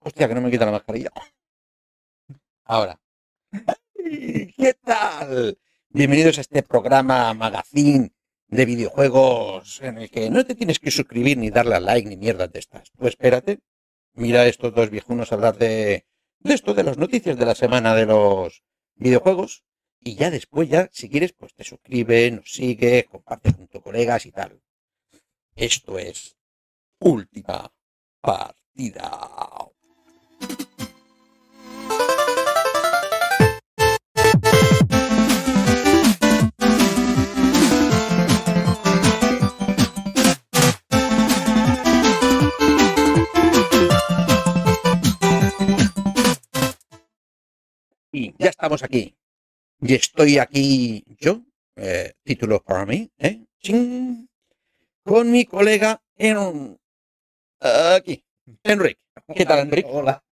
Hostia, que no me quita la mascarilla. Ahora. ¿Qué tal? Bienvenidos a este programa magazine de videojuegos en el que no te tienes que suscribir ni darle a like ni mierdas de estas. Pues espérate, mira estos dos viejunos hablar de, de esto, de las noticias de la semana de los videojuegos. Y ya después, ya, si quieres, pues te suscribes, nos sigues, compartes con tus colegas y tal. Esto es Última Y ya estamos aquí. Y estoy aquí yo, eh, título para mí, ¿eh? Con mi colega en aquí, Enrique. ¿Qué tal, Enrique? Hola.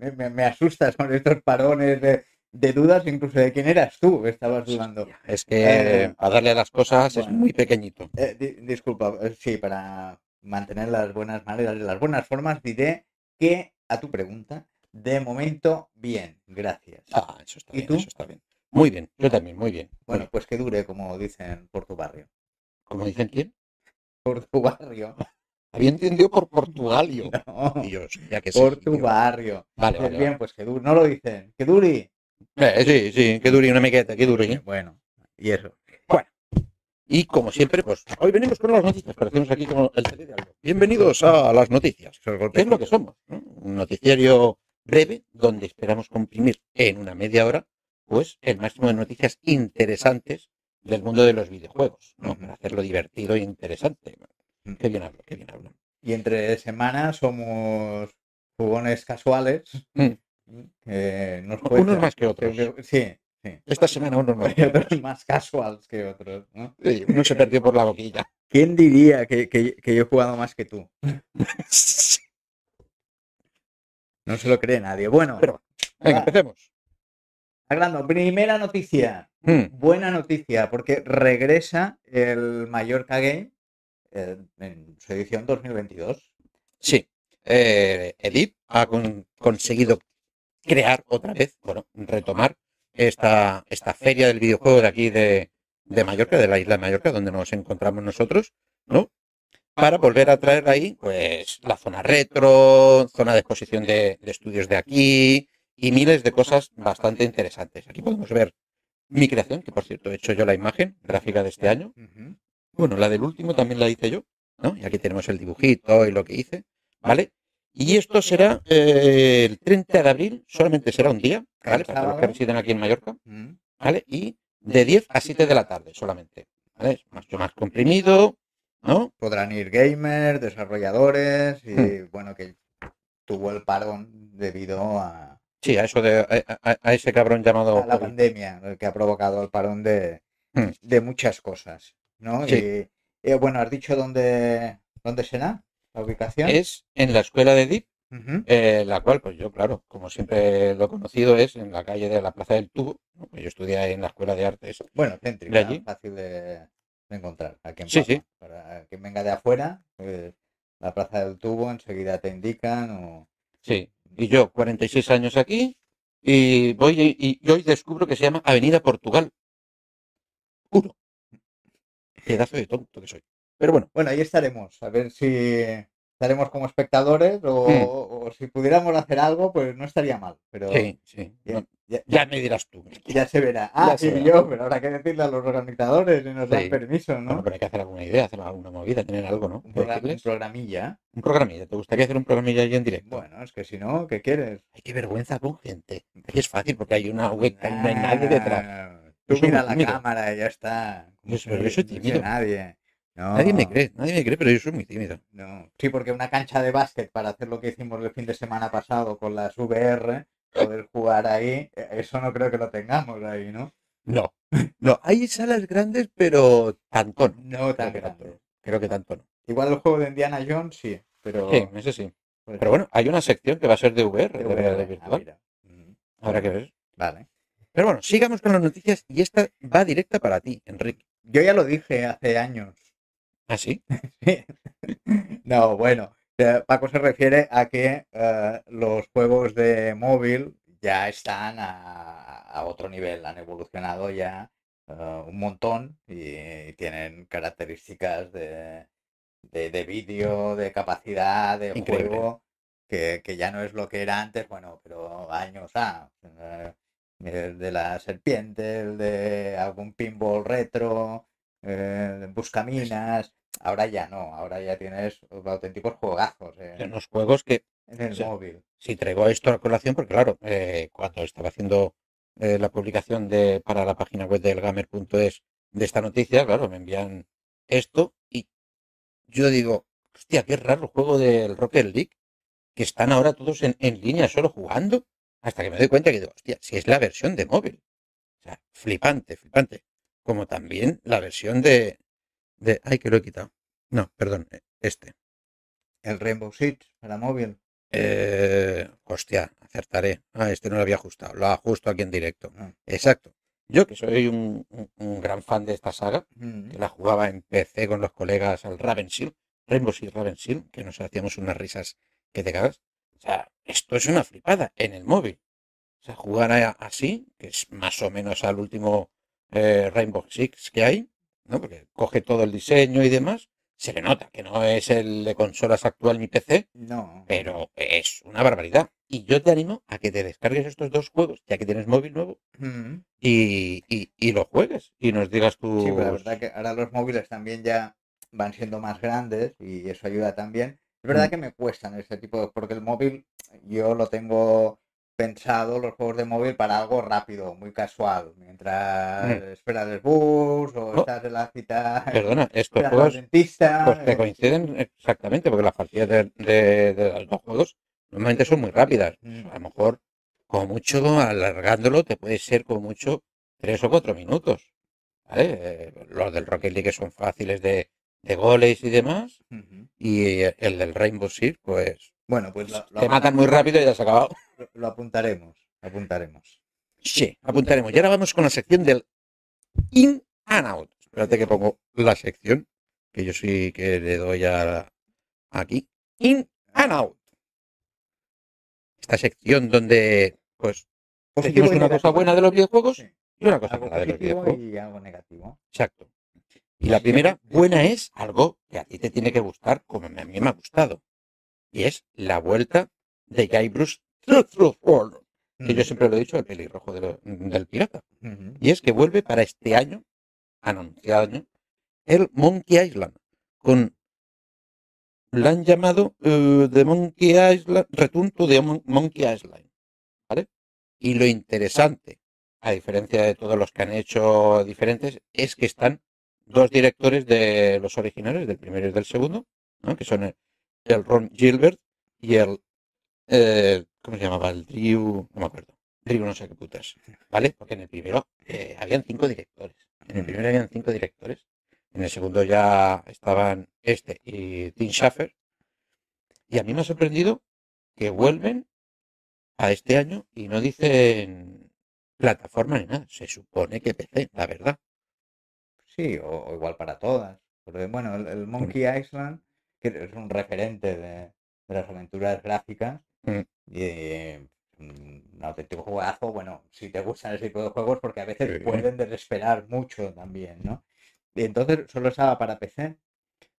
Me, me- me asustas con estos parones de, de dudas, incluso de quién eras tú que estabas dudando. Es que Eh, para darle a las cosas es muy pequeñito. Eh, di- disculpa, eh, sí, para mantener las buenas maneras, las buenas formas, diré que a tu pregunta, de momento, bien, gracias. Ah, eso está ¿Y bien, tú? eso está bien. Muy bien, yo también, muy bien. Bueno, Bueno, pues que dure, como dicen por tu barrio. como dicen quién, Por tu barrio. Había entendido por Portugalio. No, Dios, ya que sí. por tu Dios. barrio. Vale, Pues vale, bien, pues que dure. No lo dicen. Que vale. Eh, sí, sí, que dure una mequeta, que dure. Bueno, y eso. Y como siempre, pues hoy venimos con las noticias, parecemos aquí como el. Bienvenidos a las noticias. Esos ¿Qué es lo que somos? no? Un noticiario breve donde esperamos comprimir en una media hora pues el máximo de noticias interesantes del mundo de los videojuegos, ¿no? Para hacerlo divertido e interesante. Qué bien hablo, qué bien hablo. Y entre semanas somos jugones casuales. Mm. nos Unos más que otros. que- Sí, sí. Esta semana uno no. Hay otros más casuals que otros. ¿no? Sí, uno se perdió por la boquilla. ¿Quién diría que, que- que yo he jugado más que tú? No se lo cree nadie. Bueno, Pero- Venga, va, empecemos. hablando, primera noticia. Mm, Buena noticia, porque regresa el Mallorca Game eh, en su edición 2022. Sí, eh, Edip ha con- conseguido crear otra vez, bueno, retomar esta, esta feria del videojuego de aquí de, de Mallorca, de la isla de Mallorca, donde nos encontramos nosotros, ¿no? Para volver a traer ahí, pues, la zona retro, zona de exposición de, de estudios de aquí y miles de cosas bastante interesantes. Aquí podemos ver mi creación, que por cierto he hecho yo la imagen gráfica de este año. Bueno, la del último también la hice yo, ¿no? Y aquí tenemos el dibujito y lo que hice, ¿vale? Y esto será eh, el 30 de abril, solamente será un día, ¿vale? Para los que residen aquí en Mallorca, Mm. ¿vale? Y de 10 a 7 de la tarde solamente, ¿vale? Es más comprimido, ¿no? podrán ir gamers, desarrolladores y Hmm. bueno, que tuvo el parón debido a, Sí, a eso de, a, a- a ese cabrón llamado a la pandemia, que ha provocado el parón de, Hmm. de muchas cosas, ¿no? Sí. Y, eh, bueno, has dicho dónde, dónde será la ubicación. Es en la escuela de Ujú. eh, la cual, pues yo, claro, como siempre lo he conocido, es en la calle de la Plaza del Tubo, ¿no? Pues yo estudié en la escuela de artes Bueno, de céntrica, fácil de, de encontrar aquí en Sí, sí. Para quien venga de afuera, pues la Plaza del Tubo enseguida te indican o... Sí, y yo 46 años aquí y voy y, y hoy descubro que se llama Avenida Portugal. Uno. Pedazo de tonto que soy. Pero bueno, Bueno, ahí estaremos, a ver si estaremos como espectadores o, Hmm. o si pudiéramos hacer algo, pues no estaría mal, pero sí, sí. ya, no, ya- ya me dirás tú. ya se verá. Ah, se y yo, pero habrá que decirle a los organizadores y nos dan Sí. permiso, Bueno, ¿no? pero hay que hacer alguna idea, hacer alguna movida, tener algo, ¿no? Un, programilla. Un programilla. ¿Te gustaría hacer un programilla allí en directo? Bueno, es que si no, ¿qué quieres? Ay, qué vergüenza con gente. Aquí es fácil porque hay una webcam y no hay nadie detrás. Ah, Tú mira la tímido. cámara y ya está. Yo soy- yo soy No sé tímido. nadie. No, Nadie me cree, nadie me cree, pero yo soy muy tímido. No. Sí, porque una cancha de básquet para hacer lo que hicimos el fin de semana pasado con las VR, poder jugar ahí, eh, eso no creo que lo tengamos ahí, ¿no? No, no, hay salas grandes, pero tanto no. No Creo tan que tanto grande. Creo que tanto no. Igual el juego de Indiana Jones sí, pero... Sí, eso sí. pues, Pero bueno, hay una sección que va a ser de VR, de de realidad VR, ah, virtual. Mm, Habrá que ver. Vale. Pero bueno, sigamos con las noticias y esta va directa para ti, Enrique. Yo ya lo dije hace años. ¿Ah, sí? no, bueno, Eh, Paco se refiere a que eh, los juegos de móvil ya están a, a otro nivel, han evolucionado ya eh, un montón y, tienen características de, de, de vídeo, de capacidad de Increíble. juego, que, que ya no es lo que era antes, bueno, pero años A. eh, el de la serpiente, el de algún pinball retro, eh, buscaminas. Ahora ya no, ahora ya tienes auténticos juegazos En en, los juegos que en el móvil. si traigo esto a colación, porque claro, eh, cuando estaba haciendo eh, la publicación de para la página web del gamer.es de esta noticia, claro, me envían esto y yo digo, hostia, qué raro el juego del Rocket League, que están ahora todos en, en línea solo jugando, hasta que me doy cuenta que digo, hostia, si es la versión de móvil. O sea, flipante, flipante. Como también la versión de, de, ay, que lo he quitado. No, perdón, eh, este. El Rainbow Six para móvil. Eh, hostia, acertaré. Ah, este no lo había ajustado. Lo ajusto aquí en directo. Ah. Exacto. Yo que soy un, un- un gran fan de esta saga, Mm. que la jugaba en PC con los colegas al Ravenshield, Rainbow Six Ravenshield, que nos hacíamos unas risas que te cagas. O sea, esto es una flipada en el móvil. O sea, jugar así, que es más o menos al último eh, Rainbow Six que hay, ¿no? Porque coge todo el diseño y demás, se le nota que no es el de consolas actual ni PC, No. pero es una barbaridad. Y yo te animo a que te descargues estos dos juegos, ya que tienes móvil nuevo, Mm. y, y, y lo juegues. Y nos digas tú. Sí, pero la verdad que ahora los móviles también ya van siendo más grandes y eso ayuda también. Es verdad Mm. que me cuestan ese tipo de... Porque el móvil yo lo tengo pensado, los juegos de móvil, para algo rápido, muy casual. Mientras esperas el bus o Oh. estás en la cita... Perdona, estos juegos dentista... pues te coinciden exactamente, porque las partidas de, de- de los dos juegos normalmente son muy rápidas. Mm. A lo mejor, como mucho, alargándolo, te puede ser como mucho tres o cuatro minutos. ¿Vale? Eh, los del Rocket League son fáciles de, de goles y demás. Y el del Rainbow Six, pues Bueno, pues lo, lo te matan muy rápido y ya se ha acabado. lo- lo apuntaremos. Apuntaremos. Sí, apuntaremos. Y ahora vamos con la sección del In and Out. Espérate que pongo la sección, que yo sí que le doy a aquí. In and Out. Esta sección donde, pues, Positivo decimos una cosa buena de los videojuegos Sí. y una cosa mala de los positivo videojuegos. y algo negativo. Exacto. Y la primera buena es algo que a ti te tiene que gustar, como a mí me ha gustado. Y es la vuelta de Guy Bruce World. Que yo siempre lo he dicho, el pelirrojo de lo- del pirata. Y es que vuelve para este año, anunciado año, el Monkey Island. Con. La han llamado eh, The Monkey Island, Return to the Mon- Monkey Island. ¿Vale? Y lo interesante, a diferencia de todos los que han hecho diferentes, es que están dos directores de los originales, del primero y del segundo, que son el, el Ron Gilbert y el. eh, ¿Cómo se llamaba? El Drew. No me acuerdo. Drew no sé qué putas. ¿Vale? Porque en el primero eh, habían cinco directores. En el primero habían cinco directores. En el segundo ya estaban este y Tim Schafer. Y a mí me ha sorprendido que vuelven a este año y no dicen plataforma ni nada. Se supone que PC, la verdad. Sí, o, o igual para todas. Porque, bueno, el, el Monkey Island, que es un referente de, de las aventuras gráficas, Mm. y eh, un auténtico juegazo, bueno, si te gustan ese tipo de juegos, porque a veces Sí. pueden desesperar mucho también, ¿no? Y entonces solo estaba para PC.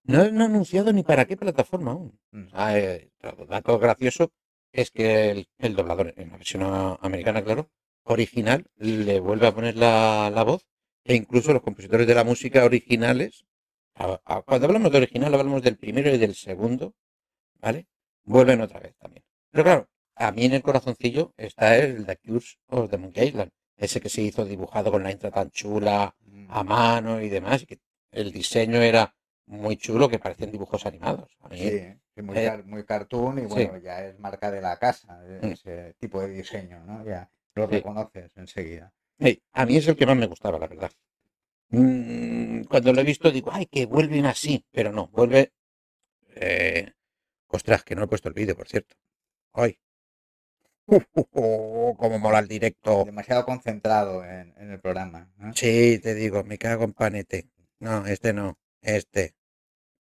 No han anunciado ni para qué plataforma aún. Mm. Ah, eh, dato gracioso es que el, el doblador, en la versión americana, claro, original, le vuelve a poner la, la voz e incluso los compositores de la música originales, a- a- cuando hablamos de original hablamos del primero y del segundo, ¿vale? Vuelven otra vez también. Pero claro, a mí en el corazoncillo está el The Curse of the Monkey Island, ese que se hizo dibujado con la intro tan chula, Mm. a mano y demás, y que el diseño era muy chulo, que parecían dibujos animados. A mí, Sí, muy, eh, car- muy cartoon y sí. bueno, ya es marca de la casa, Mm. ese tipo de diseño, ¿no? Ya lo Sí. reconoces enseguida. Ey, a mí es el que más me gustaba, la verdad. Mm, cuando lo he visto digo, ay, que vuelven así, pero no, vuelve... eh, ostras, que no he puesto el vídeo, por cierto. Ay. Uf, uf, oh, cómo mola el directo. Demasiado concentrado en, en el programa. ¿no? Sí, te digo, me cago en panete. No, este no, este.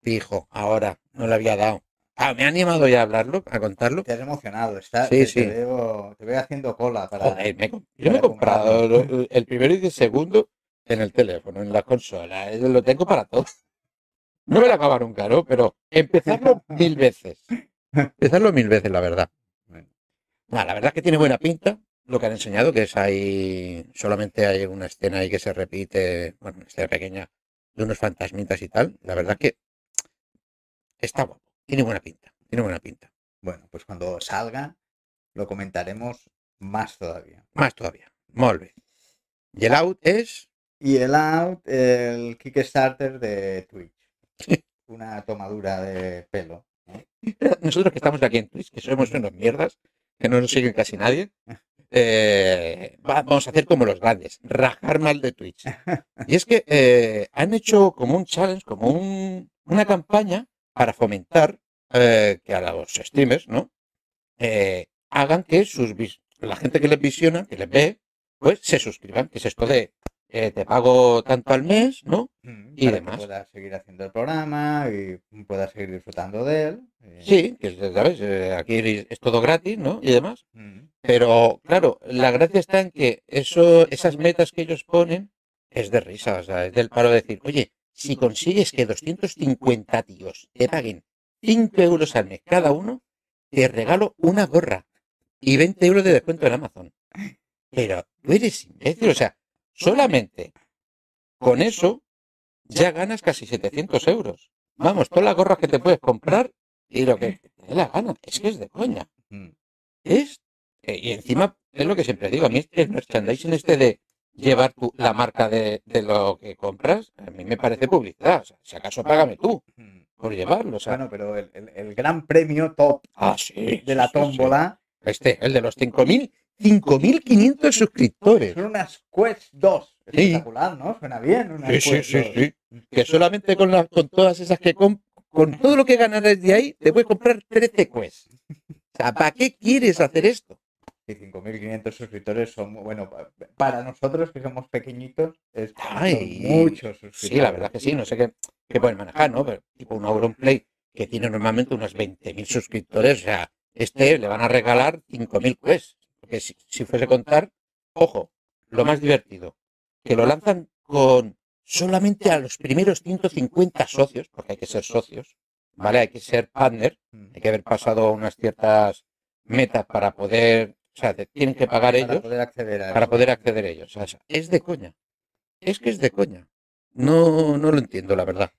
Fijo, ahora, no le había dado. Ah, me ha animado ya a hablarlo, a contarlo. Te has emocionado, está, Sí, te, sí. te veo, te veo haciendo cola para... Joder, me yo me he comprado el primero y el segundo en el teléfono, en la consola. eh, Lo tengo para todo. No me lo acaba nunca, ¿no? Pero empezarlo mil veces. Empezarlo mil veces, la verdad. Bueno, Ah, la verdad es que tiene buena pinta lo que han enseñado, que es ahí, solamente hay una escena ahí que se repite, bueno, una escena pequeña de unos fantasmitas y tal. La verdad es que está guapo, tiene buena pinta, tiene buena pinta. bueno, pues cuando salga lo comentaremos más todavía. Más todavía, molt bé. Y el out es, Y el out, el Kickstarter de Twitch. Una tomadura de pelo. nosotros que estamos aquí en Twitch, que somos unos mierdas, que no nos siguen casi nadie, eh, va- vamos a hacer como los grandes, rajar mal de Twitch. Y es que eh, han hecho como un challenge, como un- una campaña para fomentar eh, que a los streamers, ¿no? Eh, hagan que sus la gente que les visiona, que les ve, pues se suscriban, que es esto de eh, te pago tanto al mes, ¿no? Mm, Y para demás. que puedas seguir haciendo el programa y puedas seguir disfrutando de él. eh, Sí, que ¿sabes? Eh, aquí es todo gratis, ¿no? Y demás. mm, Pero claro, la gracia está en que eso, esas metas que ellos ponen es de risa, o sea, es del paro de decir, oye, si consigues que 250 tíos te paguen 5 euros al mes cada uno, te regalo una gorra y 20 euros de descuento en Amazon. Pero tú eres imbécil, o sea, solamente con eso ya ganas casi 700 euros. Vamos, todas las gorras que te puedes comprar y lo que te dé la gana. Es que es de coña. mm. Es, eh, y encima, es lo que siempre digo, a mí el merchandising este de llevar tu, la marca de, de lo que compras, a mí me parece publicidad. O sea, si acaso págame tú Mm. por llevarlo. O sea, Bueno, pero el, el- el gran premio top ah, sí, de la sí, sí, sí. tómbola Este, el de los 5.000, 5.500 suscriptores. son unas Quest 2. Sí. Espectacular, ¿no? Suena bien. Sí, sí, Quest sí, 2. sí. Que solamente con, la- con todas esas que comp con todo lo que ganarás de ahí, te puedes comprar 13 quests. O sea, ¿para qué quieres hacer esto? Y 5.500 suscriptores son, bueno, pa- para nosotros que somos pequeñitos, es Ay, muchos suscriptores. Sí, la verdad que sí, no sé qué, qué pueden manejar, ¿no? Pero tipo un Auronplay que tiene normalmente unos 20.000 suscriptores, o sea, este le van a regalar 5.000 quests. Porque si, si fuese a contar, ojo, lo más divertido, que lo lanzan con solamente a los primeros 150 socios, porque hay que ser socios, ¿vale? Hay que ser partner, hay que haber pasado unas ciertas metas para poder, o sea, te tienen que pagar Para ellos poder acceder a para poder acceder a ellos. O sea, es de coña. Es que es de coña. No, no lo entiendo, la verdad.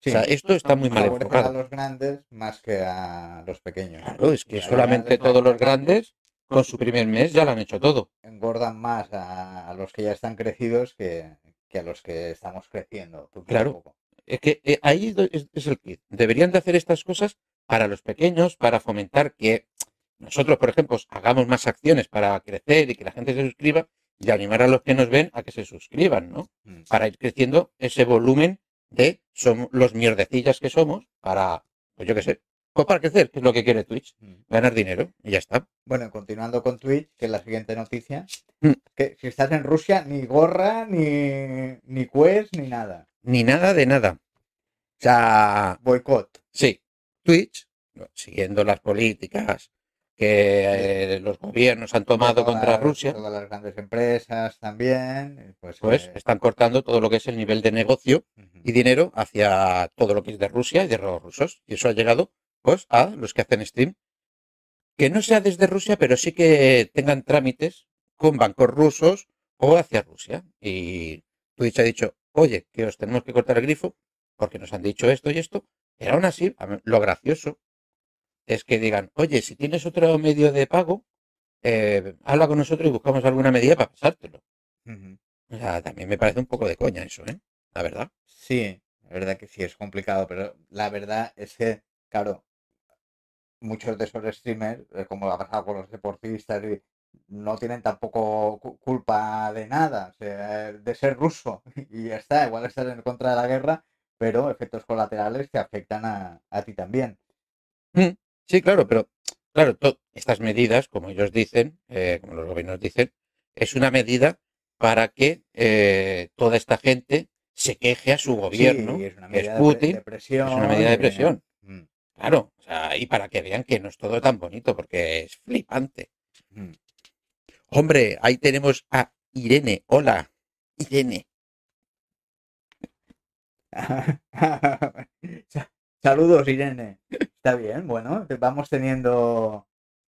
Sí. O sea, esto está muy mal Favorecen a enfocado. los grandes más que a los pequeños. Claro, es que solamente todos los grandes con su primer mes ya lo han hecho todo. engordan más a, a los que ya están crecidos que, que a los que estamos creciendo. Claro. Es que eh, ahí es- es el kit. Deberían de hacer estas cosas para los pequeños, para fomentar que nosotros, por ejemplo, hagamos más acciones para crecer y que la gente se suscriba y animar a los que nos ven a que se suscriban, ¿no? Mm. para ir creciendo ese volumen de somos los mierdecillas que somos para, pues yo qué sé, pues para crecer, que es lo que quiere Twitch, Mm. ganar dinero y ya está. Bueno, continuando con Twitch, que es la siguiente noticia, Mm. que si estás en Rusia, ni gorra, ni, ni quest, ni nada. Ni nada de nada. O sea, Boicot. sí, Twitch, siguiendo las políticas que eh, los gobiernos han tomado Todas contra Rusia, Todas las grandes empresas también. Pues, pues eh, están cortando todo lo que es el nivel de negocio y dinero hacia todo lo que es de Rusia y de los rusos. Y eso ha llegado, pues, a los que hacen stream, que no sea desde Rusia, pero sí que tengan trámites con bancos rusos o hacia Rusia. Y Twitch ha dicho, oye, que os tenemos que cortar el grifo porque nos han dicho esto y esto. Pero aún así, lo gracioso es que digan, oye, si tienes otro medio de pago, eh, habla con nosotros y buscamos alguna medida para pasártelo. O sea, también me parece un poco de coña eso, ¿eh? La verdad. Sí, la verdad que sí, es complicado, pero la verdad es que, claro, muchos de esos streamers, eh, como ha pasado con los deportistas, y no tienen tampoco cu- culpa de nada, o sea, de ser ruso, y ya está, igual estás en contra de la guerra, pero efectos colaterales te afectan a, a ti también. Sí, claro, pero claro, estas medidas, como ellos dicen, eh, como los gobiernos dicen, es una medida para que eh, toda esta gente se queje a su gobierno, Sí, es una que es medida de, pre- Putin, de presión. es una medida de presión. Mm. Claro, o sea, y para que vean que no es todo tan bonito, porque es flipante. Mm. Hombre, ahí tenemos a Irene. Hola, Irene. Sa- Saludos, Irene. Está bien, bueno, vamos teniendo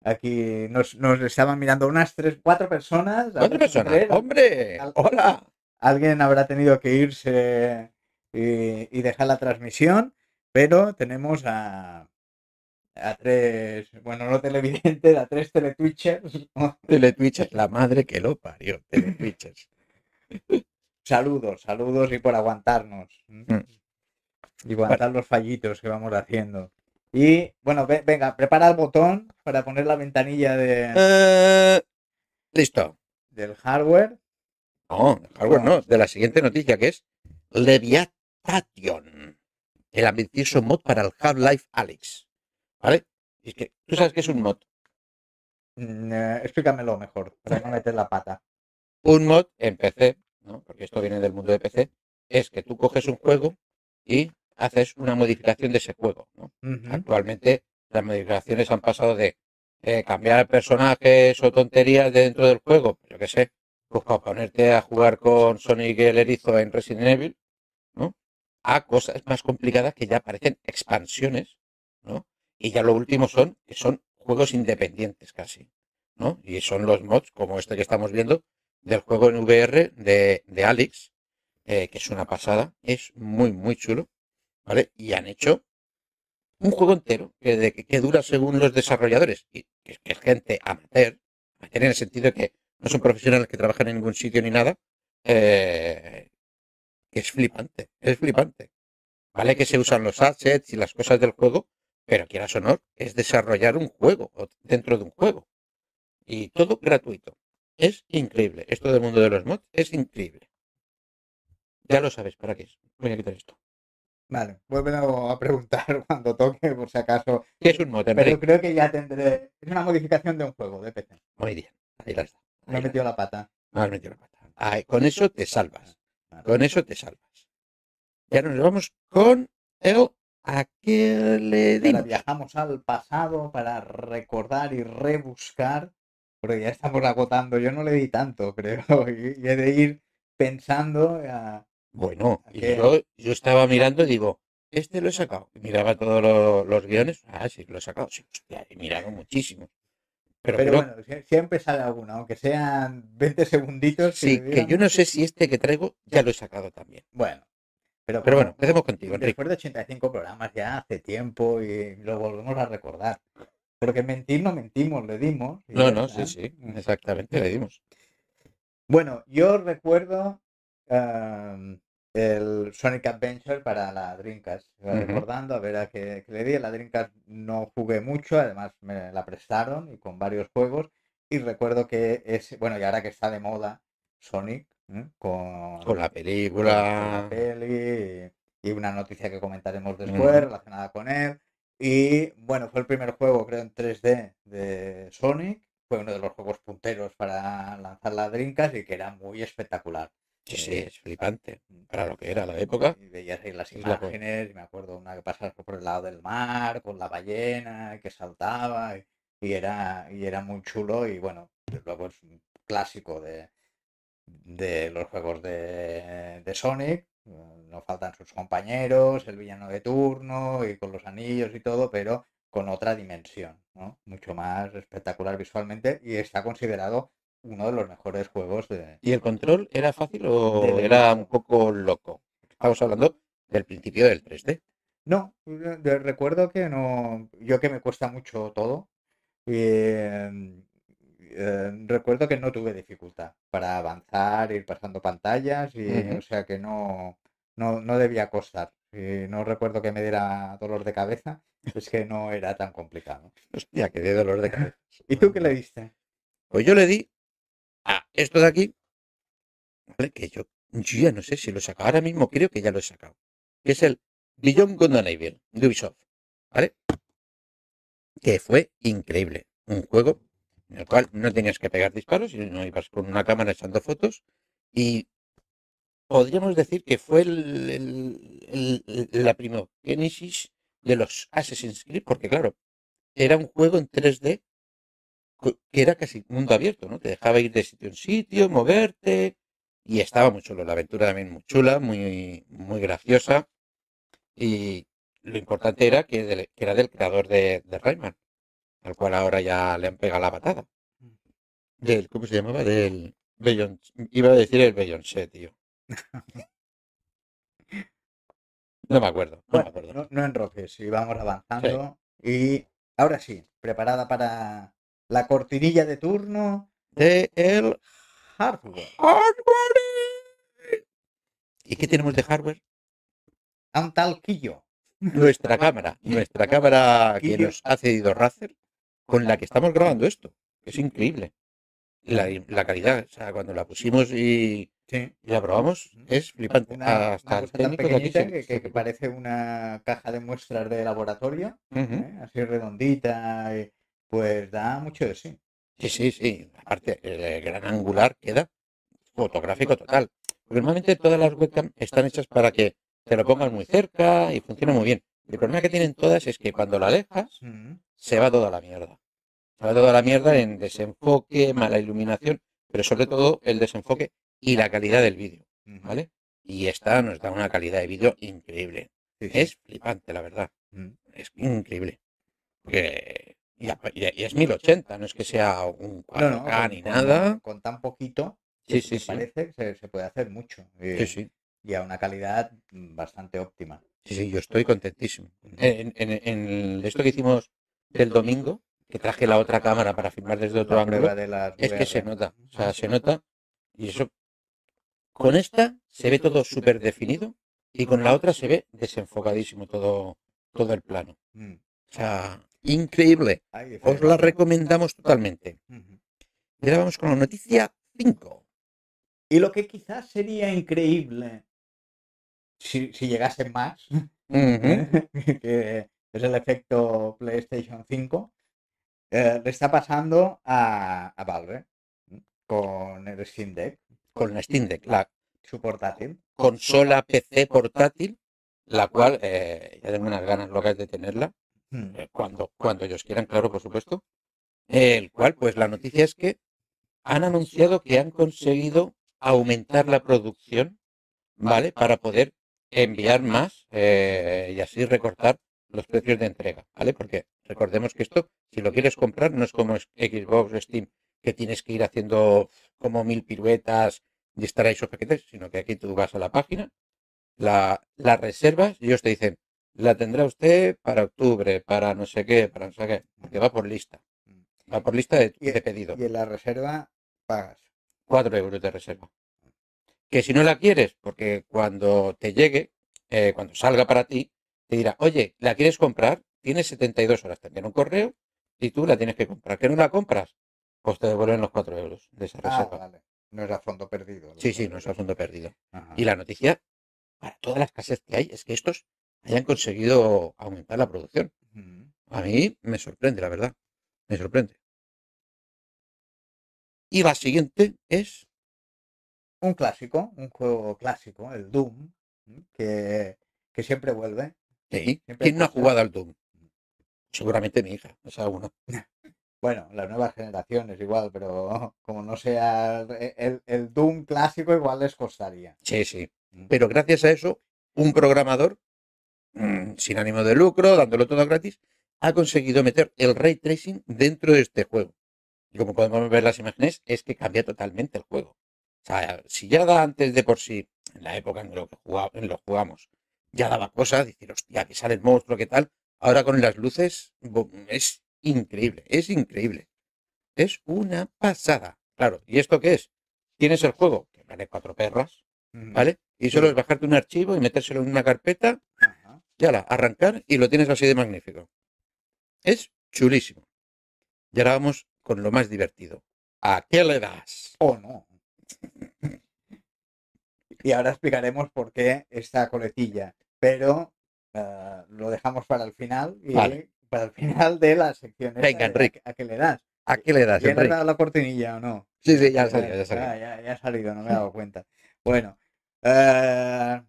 aquí, nos, nos estaban mirando unas tres, cuatro personas. a Otra ver si persona. entre- Hombre, Al- hola. Alguien habrá tenido que irse y, y dejar la transmisión, pero tenemos a, a tres, bueno, no televidentes, a tres teletwitchers. Teletwitchers, la madre que lo parió. Teletwitchers. Saludos, saludos y por aguantarnos. Mm. Y aguantar los fallitos que vamos haciendo. Y bueno, ve- venga, prepara el botón para poner la ventanilla de, Eh, listo. del hardware. No, hardware no, de la siguiente noticia que es Leviathan, el ambicioso mod para el Half-Life Alyx. ¿Vale? Es que, ¿tú sabes qué es un mod? Mm, eh, explícamelo mejor, para no meter la pata. Un mod en PC, ¿no? porque esto viene del mundo de PC, es que tú coges un juego y haces una modificación de ese juego. Actualmente las modificaciones han pasado de eh, cambiar personajes o tonterías dentro del juego, yo qué sé, pues para ponerte a jugar con Sonic el Erizo en Resident Evil, ¿no? A cosas más complicadas que ya parecen expansiones, ¿no? Y ya lo último son que son juegos independientes casi, ¿no? Y son los mods como este que estamos viendo del juego en VR de, de Alex, eh, que es una pasada, es muy, muy chulo, ¿vale? Y han hecho un juego entero que, dura según los desarrolladores, y que, es gente amateur, amateur en el sentido que no son profesionales que trabajan en ningún sitio ni nada, eh, que es flipante, es flipante. Vale que se usan los assets y las cosas del juego, pero quieras o no, es desarrollar un juego dentro de un juego. Y todo gratuito. Es increíble. Esto del mundo de los mods es increíble. Ya lo sabes para qué es. Voy a quitar esto. Vale, vuélvelo a preguntar cuando toque, por si acaso. ¿Qué es un mod, Pero creo que ya tendré. Es una modificación de un juego de PC. Muy bien. Ahí la está. Me he metido la pata. No has metido la pata. Con eso te salvas. Vale. Con eso te salvas. Ya nos vamos con el a qué le Ahora viajamos al pasado para recordar y rebuscar, porque ya estamos agotando. Yo no le di tanto, creo, y, y he de ir pensando. a- Bueno, yo, yo estaba mirando y digo, este lo he sacado. Miraba todos lo- los guiones. Ah, sí, lo he sacado. Sí, hostia, he mirado muchísimo. Pero, Pero creo- bueno, sie- siempre sale alguno, aunque sean 20 segunditos. sí, que yo no sé si este que traigo ya lo he sacado también. Bueno, pero, bueno, empecemos contigo, Enrique. después de 85 programas ya hace tiempo y lo volvemos a recordar. Porque mentir no mentimos, le dimos. No, no, está. sí, sí, exactamente, le dimos. Bueno, yo recuerdo em, el Sonic Adventure para la Dreamcast. Recordando, a ver a qué, qué le di. La Dreamcast no jugué mucho, además me la prestaron y con varios juegos. Y recuerdo que es, bueno, y ahora que está de moda Sonic, ¿eh? con, Con la con película. la peli y una noticia que comentaremos después Ujú. relacionada con él. Y bueno, fue el primer juego, creo, en 3D de Sonic. Fue uno de los juegos punteros para lanzar la Dreamcast y que era muy espectacular. Sí, sí, Eh, es flipante. Para lo que era la época. Y veías ahí las la imágenes, y me acuerdo una que pasaba por el lado del mar, con la ballena que saltaba, y, y era, y era muy chulo, y bueno, luego es un clásico de, de los juegos de, de Sonic, no faltan sus compañeros, el villano de turno, y con los anillos y todo, pero con otra dimensión, ¿no? Mucho más espectacular visualmente, y está considerado uno de los mejores juegos de, ¿Y el control era fácil o De era un poco loco? Estamos hablando del principio del 3D. No, recuerdo que no, yo que me cuesta mucho todo, y, em, eh, recuerdo que no tuve dificultad para avanzar, ir pasando pantallas, y o sea que no, no, no debía costar. Y no recuerdo que me diera dolor de cabeza, es que no era tan complicado. Hostia, que de dolor de cabeza. ¿Y tú qué le diste? Pues yo le di a esto de aquí, ¿vale? Que yo, ya no sé si lo he sacado. Ahora mismo creo que ya lo he sacado. Que es el Beyond Good de Ubisoft, ¿vale? Que fue increíble. Un juego en el cual no tenías que pegar disparos, sino ibas con una cámara echando fotos y podríamos decir que fue el, el- la primogénesis de los Assassin's Creed, porque claro, era un juego en 3D co- que era casi mundo abierto, ¿no? Te dejaba ir de sitio en sitio, moverte, y estaba muy chulo. La aventura también muy chula, muy, muy graciosa, y lo importante era que, era del creador de, de Rayman, al cual ahora ya le han pegado la patada. Del, ¿cómo se llamaba? Del Beyoncé. Iba a decir el Beyoncé, tío. No me acuerdo, no me Bueno, acuerdo. no, no enroques, y vamos avanzando. Y ahora sí, preparada para la cortinilla de turno. De el Hardware. hardware. ¿Y qué tenemos de hardware? A un tal Quillo. Nuestra cámara, nuestra cámara que nos ha cedido Razer, con la que estamos grabando esto, que es increíble. La, la calidad, o sea, cuando la pusimos y, Sí. y la probamos, es flipante. Una, Hasta una tan pequeñita que, se- que- que parece una caja de muestras de laboratorio. ¿eh? así redondita, y pues da mucho de sí. Sí, sí, sí. Aparte, el gran angular queda fotográfico total. Porque normalmente todas las webcam están hechas para que te lo pongan muy cerca y funciona muy bien. El problema que tienen todas es que cuando la alejas, Mm, se va toda la mierda. Se va toda la mierda en desenfoque, mala iluminación, pero sobre todo el desenfoque y la calidad del vídeo. ¿vale? Y esta nos da una calidad de vídeo increíble. Sí, sí. Es flipante, la verdad. Mm. Es increíble. Porque y, a- y- es 1080, no es que sea un 4K No, no, con- ni con- nada. Con tan poquito, Sí, que sí, sí. parece que se, se puede hacer mucho. Y, Sí, sí. y a una calidad mm, bastante óptima. Sí, sí, yo estoy contentísimo. En, en- en esto que hicimos del domingo, que traje la otra cámara para filmar desde otro ángulo, de es que se nota. O sea, se nota. Y eso. Con esta se ve todo súper definido y con la otra se ve desenfocadísimo todo, todo el plano. Mm. O sea, increíble. Os la recomendamos totalmente. Y ahora vamos con la noticia 5. Y lo que quizás sería increíble si, si llegase más, que es el efecto PlayStation 5, eh, le está pasando a, a Valve ¿m? con el Steam Deck, Con la Steam Deck, la su portátil. consola PC portátil, la cual eh, ya tengo unas ganas locas de tenerla. Mm. eh, cuando, cuando ellos quieran, claro, por supuesto. El cual, pues la noticia es que han anunciado que han conseguido aumentar la producción, ¿vale? Para poder enviar más eh, y así recortar los precios de entrega, ¿vale? Porque recordemos que esto, si lo quieres comprar, no es como Xbox o Steam, que tienes que ir haciendo como mil piruetas y estar ahí paquetes, sino que aquí tú vas a la página, la, la reservas y ellos te dicen, la tendrá usted para octubre, para no sé qué, para no sé qué, porque va por lista. Va por lista de, pedido. y en la reserva pagas. 4 euros de reserva. Que si no la quieres, porque cuando te llegue, eh, cuando salga para ti, te dirá, oye, ¿la quieres comprar? Tienes 72 horas, te un correo y tú la tienes que comprar. ¿Que no la compras? Pues te devuelven los 4 euros de esa Ah, reserva. vale. No es a fondo perdido. Sí, sí, no es a fondo perdido. Ajá. Y la noticia, para todas las casas que hay, es que estos hayan conseguido aumentar la producción. A mí me sorprende, la verdad. Me sorprende. Y la siguiente es Un clásico, un juego clásico, el Doom, que, que siempre vuelve. Sí. Siempre ¿Quién no ha jugado al Doom? Seguramente mi hija, esa una. Bueno, las nuevas generaciones igual, pero como no sea el, el- Doom clásico, igual les costaría. Sí, sí. Pero gracias a eso, un programador, mm, sin ánimo de lucro, dándolo todo gratis, ha conseguido meter el ray tracing dentro de este juego. Y como podemos ver las imágenes, es que cambia totalmente el juego. O sea, si ya da antes de por sí, en la época en lo que jugaba- en lo jugamos, ya daba cosas, decir, hostia, que sale el monstruo, qué tal. Ahora con las luces, es increíble, es increíble. Es una pasada. Claro, ¿y esto qué es? Tienes el juego, que vale cuatro perras, Ujú. ¿vale? Y solo es bajarte un archivo y metérselo en una carpeta. Y ala, arrancar y lo tienes así de magnífico. Es chulísimo. Y ahora vamos con lo más divertido. ¿A qué le das? O no. Y ahora explicaremos por qué esta coletilla. Pero eh, lo dejamos para el final y Vale. para el final de la sección. Venga, Enrique. ¿A, qué le das? ¿A qué le das, ¿Ya le dado la cortinilla o no? Sí, sí, ya ha salido, ya ha salido. ya- ya ha salido, no me he dado cuenta. Bueno, eh,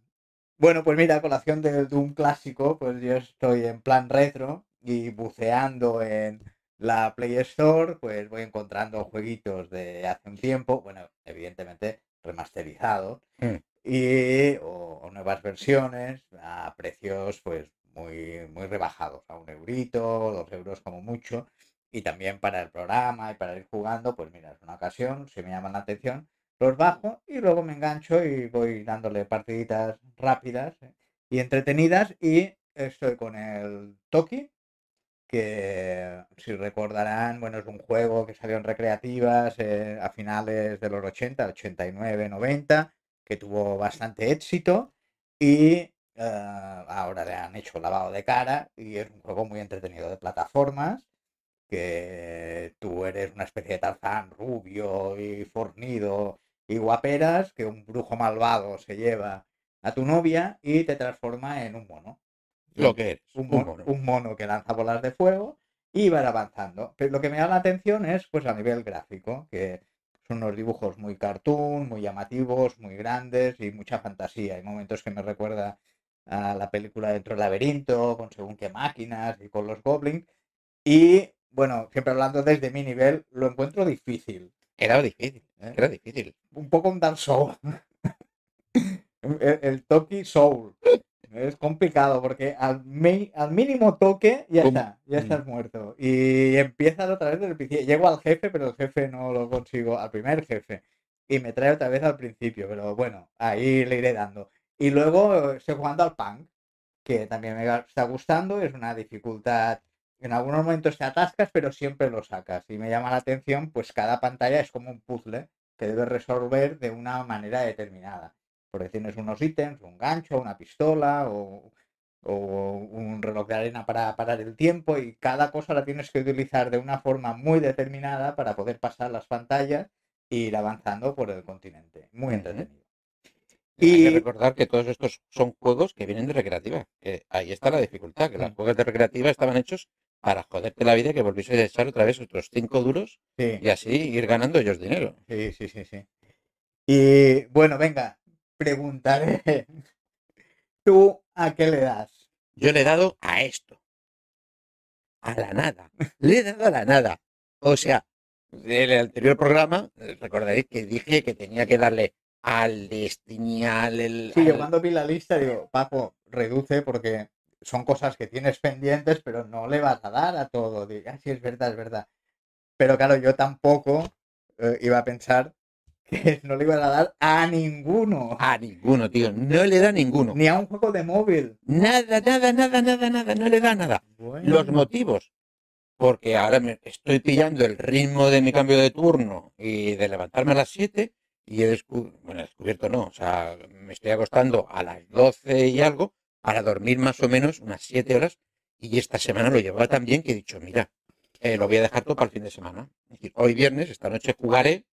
Bueno, pues mira, colación de, de un clásico, pues yo estoy en plan retro y buceando en la Play Store, pues voy encontrando jueguitos de hace un tiempo, bueno, evidentemente remasterizados, Mm. y o, o nuevas versiones a precios pues muy, muy rebajados, a un eurito, dos euros como mucho, y también para el programa y para ir jugando, pues mira, es una ocasión, si me llaman la atención, los bajo y luego me engancho y voy dándole partiditas rápidas ¿eh? y entretenidas y estoy con el Toki, que si recordarán, bueno, es un juego que salió en recreativas eh, a finales de los 80, 89, 90, que tuvo bastante éxito y eh, ahora le han hecho lavado de cara y es un juego muy entretenido de plataformas que tú eres una especie de Tarzán rubio y fornido y guaperas que un brujo malvado se lleva a tu novia y te transforma en un mono. Lo que eres. Un un mono, un mono que lanza bolas de fuego y van avanzando. Pero lo que me llama la atención es pues a nivel gráfico, que son unos dibujos muy cartoon, muy llamativos, muy grandes y mucha fantasía. Hay momentos que me recuerda a la película Dentro del laberinto, con según qué máquinas y con los goblins. Y bueno, siempre hablando desde mi nivel, lo encuentro difícil. Era difícil. ¿eh? Era difícil. Un poco un Dark Soul. el, el Toki Soul. Es complicado porque al, mi- al mínimo toque ya está, ya Mm. estás muerto. Y empiezas otra vez desde el principio. Llego al jefe, pero el jefe no lo consigo, al primer jefe. Y me trae otra vez al principio, pero bueno, ahí le iré dando. Y luego eh, estoy jugando al punk, que también me está gustando, es una dificultad. En algunos momentos te atascas, pero siempre lo sacas. Y me llama la atención, pues cada pantalla es como un puzzle que debes resolver de una manera determinada. Porque tienes unos ítems, un gancho, una pistola o, o un reloj de arena para parar el tiempo y cada cosa la tienes que utilizar de una forma muy determinada para poder pasar las pantallas e ir avanzando por el continente. Muy entretenido. Y... Hay que recordar que todos estos son juegos que vienen de recreativa. que ahí está la dificultad, que los Mm. juegos de recreativa estaban hechos para joderte la vida que volviese a echar otra vez otros cinco duros Sí. y así ir ganando ellos dinero. Sí, sí, sí, sí. Y bueno, venga, preguntaré. ¿Tú a qué le das? Yo le he dado a esto. A la nada. Le he dado a la nada. O sea, en el anterior programa, eh, recordaréis que dije que tenía que darle al Destiny, al... el- Sí, yo cuando vi la lista digo, Paco, reduce porque son cosas que tienes pendientes, pero no le vas a dar a todo. Ah, sí, es verdad, es verdad. Pero claro, yo tampoco eh, iba a pensar que no le iba a dar a ninguno. A ninguno, tío. No le da a ninguno. Ni a un juego de móvil. Nada, nada, nada, nada, nada. No le da nada. Los motivos. Porque ahora me estoy pillando el ritmo de mi cambio de turno y de levantarme a las 7 y he descubierto, bueno, he descubierto no, o sea, me estoy acostando a las 12 y algo para dormir más o menos unas 7 horas y esta semana lo llevaba tan bien que he dicho, mira, eh, lo voy a dejar todo para el fin de semana. Es decir, hoy viernes, esta noche jugaré,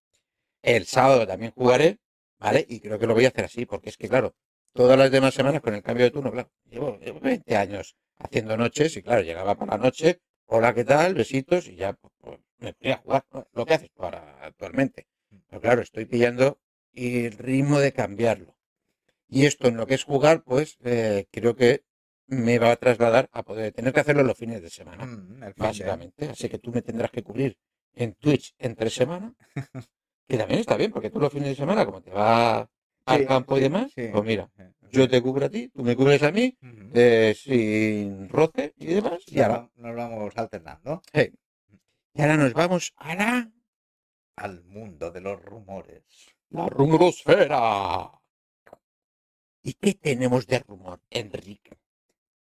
el sábado también jugaré, ¿vale? Y creo que lo voy a hacer así, porque es que, claro, todas las demás semanas con el cambio de turno, claro, llevo, llevo 20 años haciendo noches y, claro, llegaba por la noche, hola, ¿qué tal? Besitos y ya pues, pues, me ponía a jugar, ¿no? lo que haces ahora actualmente. Pero claro, estoy pillando el ritmo de cambiarlo. Y esto en lo que es jugar, pues eh, creo que me va a trasladar a poder tener que hacerlo los fines de semana mm, de- básicamente. Así que tú me tendrás que cubrir en Twitch entre semana, que también está bien, porque tú los fines de semana, como te va al Sí, campo y demás, sí. pues mira, Sí. yo te cubro a ti, tú me cubres a mí, eh, sin roce y demás, y ahora, nos vamos alternando hey, y ahora nos vamos a la, al mundo de los rumores. la rumorosfera. ¿Y qué tenemos de rumor, Enrique?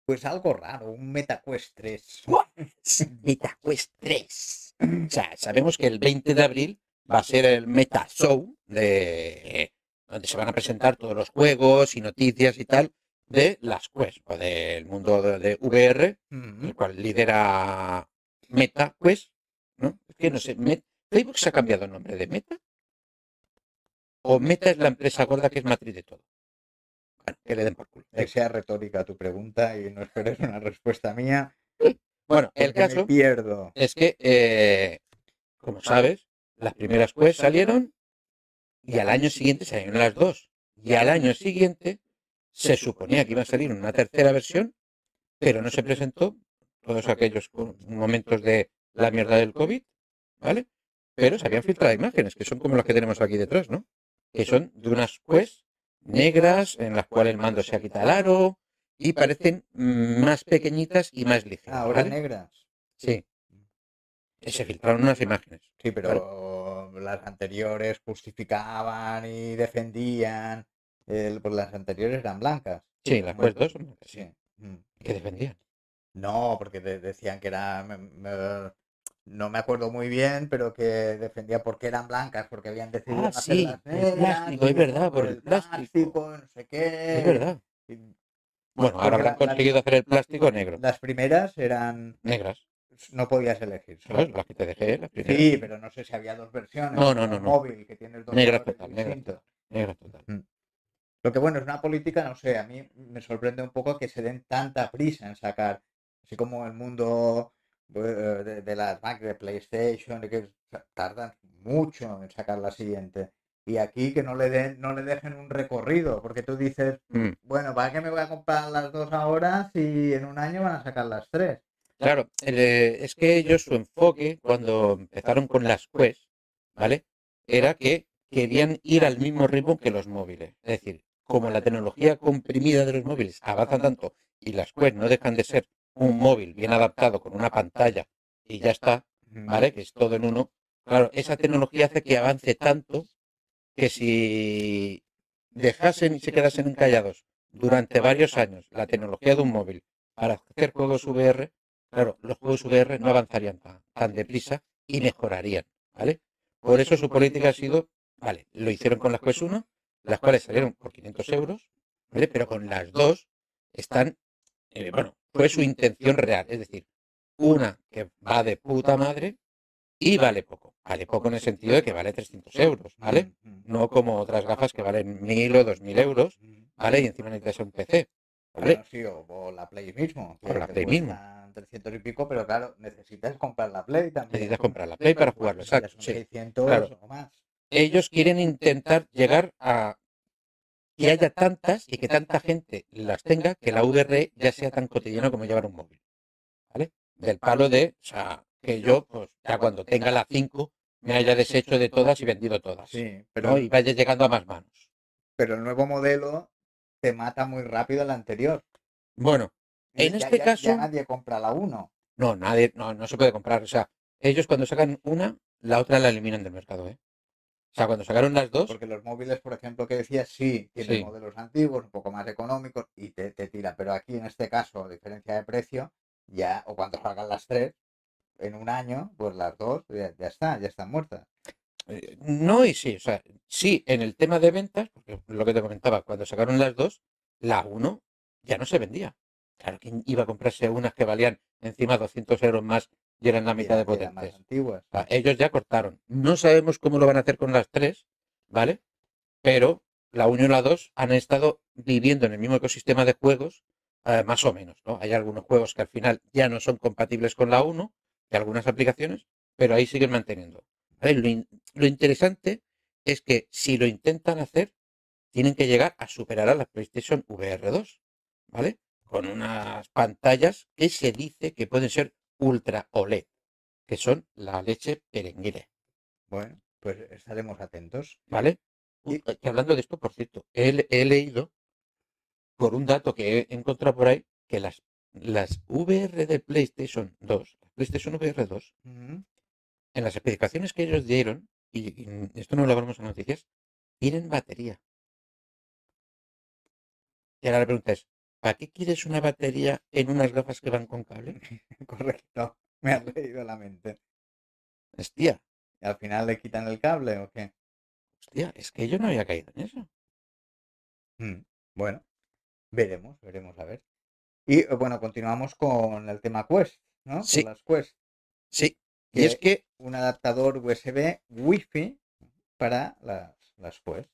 Pues algo raro, un MetaQuest 3. MetaQuest 3. O sea, sabemos que el 20 de abril va a ser el Meta Show, de, donde se van a presentar todos los juegos y noticias y tal de las Quest, o del mundo de, VR, el cual lidera MetaQuest, ¿no? Es que no sé, Met- ¿Facebook se ha cambiado el nombre de Meta? ¿O Meta es la empresa gorda que es matriz de todo? Que le den por culo. Que sea retórica tu pregunta y no esperes una respuesta mía. Bueno, el me caso... pierdo. es que, eh, como sabes, las primeras Quest salieron y al año siguiente salieron las dos. Y al año siguiente se suponía que iba a salir una tercera versión, pero no se presentó todos aquellos momentos de la mierda del COVID, ¿vale? Pero se habían filtrado imágenes, que son como las que tenemos aquí detrás, ¿no? Que son de unas Quest negras, en las cuales el mando se ha quitado el aro, y parecen más pequeñitas y más ligeras. Ahora ¿vale? negras. Sí. Se filtraron unas imágenes. Sí, pero las anteriores justificaban y defendían. el- pues las anteriores eran blancas. Sí, las 2 son blancas, sí. Sí. Mm. Que defendían. No, porque de- decían que era. No me acuerdo muy bien, pero que defendía porque eran blancas, porque habían decidido Ah, hacerlas sí, el negras, plástico, es verdad, por el plástico. no sé qué. Es verdad. y- Bueno, ahora habrán conseguido hacer el plástico negro. Las primeras eran. Negras. No podías elegir. ¿Sabes? Las que te dejé, las primeras. Sí, pero no sé si había dos versiones. No, no, no, no. móvil, que tienes dos Negras total, negras total. Lo que bueno, es una política, no sé, a mí me sorprende un poco que se den tanta prisa en sacar, así como el mundo de, de las Mac, de PlayStation, que tardan mucho en sacar la siguiente. Y aquí que no le den, no le dejen un recorrido, porque tú dices, Mm. bueno, ¿para qué me voy a comprar las dos ahora si en un año van a sacar las tres? Claro, el, eh, es que ellos su enfoque cuando empezaron con las Quest, ¿vale? Era que querían ir al mismo ritmo que los móviles. Es decir, como la tecnología comprimida de los móviles avanza tanto y las Quest no dejan de ser un móvil bien adaptado con una pantalla y ya está, ¿vale? Que es todo en uno. Claro, esa tecnología hace que avance tanto que si dejasen y se quedasen encallados durante varios años la tecnología de un móvil para hacer juegos VR, claro, los juegos VR no avanzarían tan, deprisa y mejorarían, ¿vale? Por eso su política ha sido, vale, lo hicieron con las Quest 1, las cuales salieron por 500 euros, ¿vale? Pero con las dos están, eh, bueno, fue su intención real, es decir, una que va de puta madre y vale poco. Vale poco en el sentido de que vale 300 euros, ¿vale? No como otras gafas que valen 1000 o 2000 euros. ¿vale? Y encima necesitas un PC, ¿vale? Bueno, sí, o, o la Play mismo. O la Play mismo. cuestan 300 y pico, pero claro, necesitas comprar la Play también. Necesitas comprar la Play para jugarlo, exacto, sí. 600 Claro. o más. Ellos quieren intentar llegar a que haya tantas y que tanta gente las tenga que la VR ya sea tan cotidiano como llevar un móvil, ¿vale? Del palo de, o sea, que yo, pues ya cuando tenga la 5 me haya deshecho de todas y vendido todas, Sí, pero Y vaya llegando a más manos. pero el nuevo modelo te mata muy rápido el anterior. Bueno, en Ya- este ya- caso... Ya nadie compra la 1. No, nadie, no, no se puede comprar. O sea, ellos cuando sacan una, la otra la eliminan del mercado, ¿eh? O sea, cuando sacaron las dos, Porque los móviles, por ejemplo, que decías, sí, tienen Sí. modelos antiguos, un poco más económicos y te, te tira. Pero aquí, en este caso, diferencia de precio, ya, o cuando salgan las tres, en un año, pues las dos ya, ya está, ya están muertas. eh, no y sí. O sea, sí en el tema de ventas, porque lo que te comentaba, cuando sacaron las dos, la uno ya no se vendía. Claro, ¿quién iba a comprarse unas que valían encima 200 euros más y eran la mitad de más potentes? antiguas. O sea, ellos ya cortaron. No sabemos cómo lo van a hacer con las tres, ¿vale? Pero la 1 y la 2 han estado viviendo en el mismo ecosistema de juegos, eh, más o menos, ¿no? Hay algunos juegos que al final ya no son compatibles con la 1, de algunas aplicaciones, pero ahí siguen manteniendo. ¿vale? Lo, in- lo interesante es que si lo intentan hacer, tienen que llegar a superar a la PlayStation VR 2, ¿vale? Con unas pantallas que se dice que pueden ser Ultra OLED, que son la leche perenguile, Bueno, pues estaremos atentos. ¿vale? Y- que hablando de esto, por cierto, he, le- he leído por un dato que he encontrado por ahí que las, las VR de PlayStation 2, la PlayStation VR 2, Ujú. en las especificaciones que ellos dieron, y, y esto no lo hablamos en noticias, tienen batería. Y ahora la pregunta es, ¿para qué quieres una batería en unas gafas que van con cable? Correcto. Me has leído la mente. Hostia, ¿Y al final le quitan el cable o qué? hostia, es que yo no había caído en eso. Mm, Bueno, veremos, veremos a ver. Y eh, bueno, continuamos con el tema Quest, ¿no? Con Sí. las Quest. Sí, y es que Un adaptador USB Wi-Fi para las, las Quest.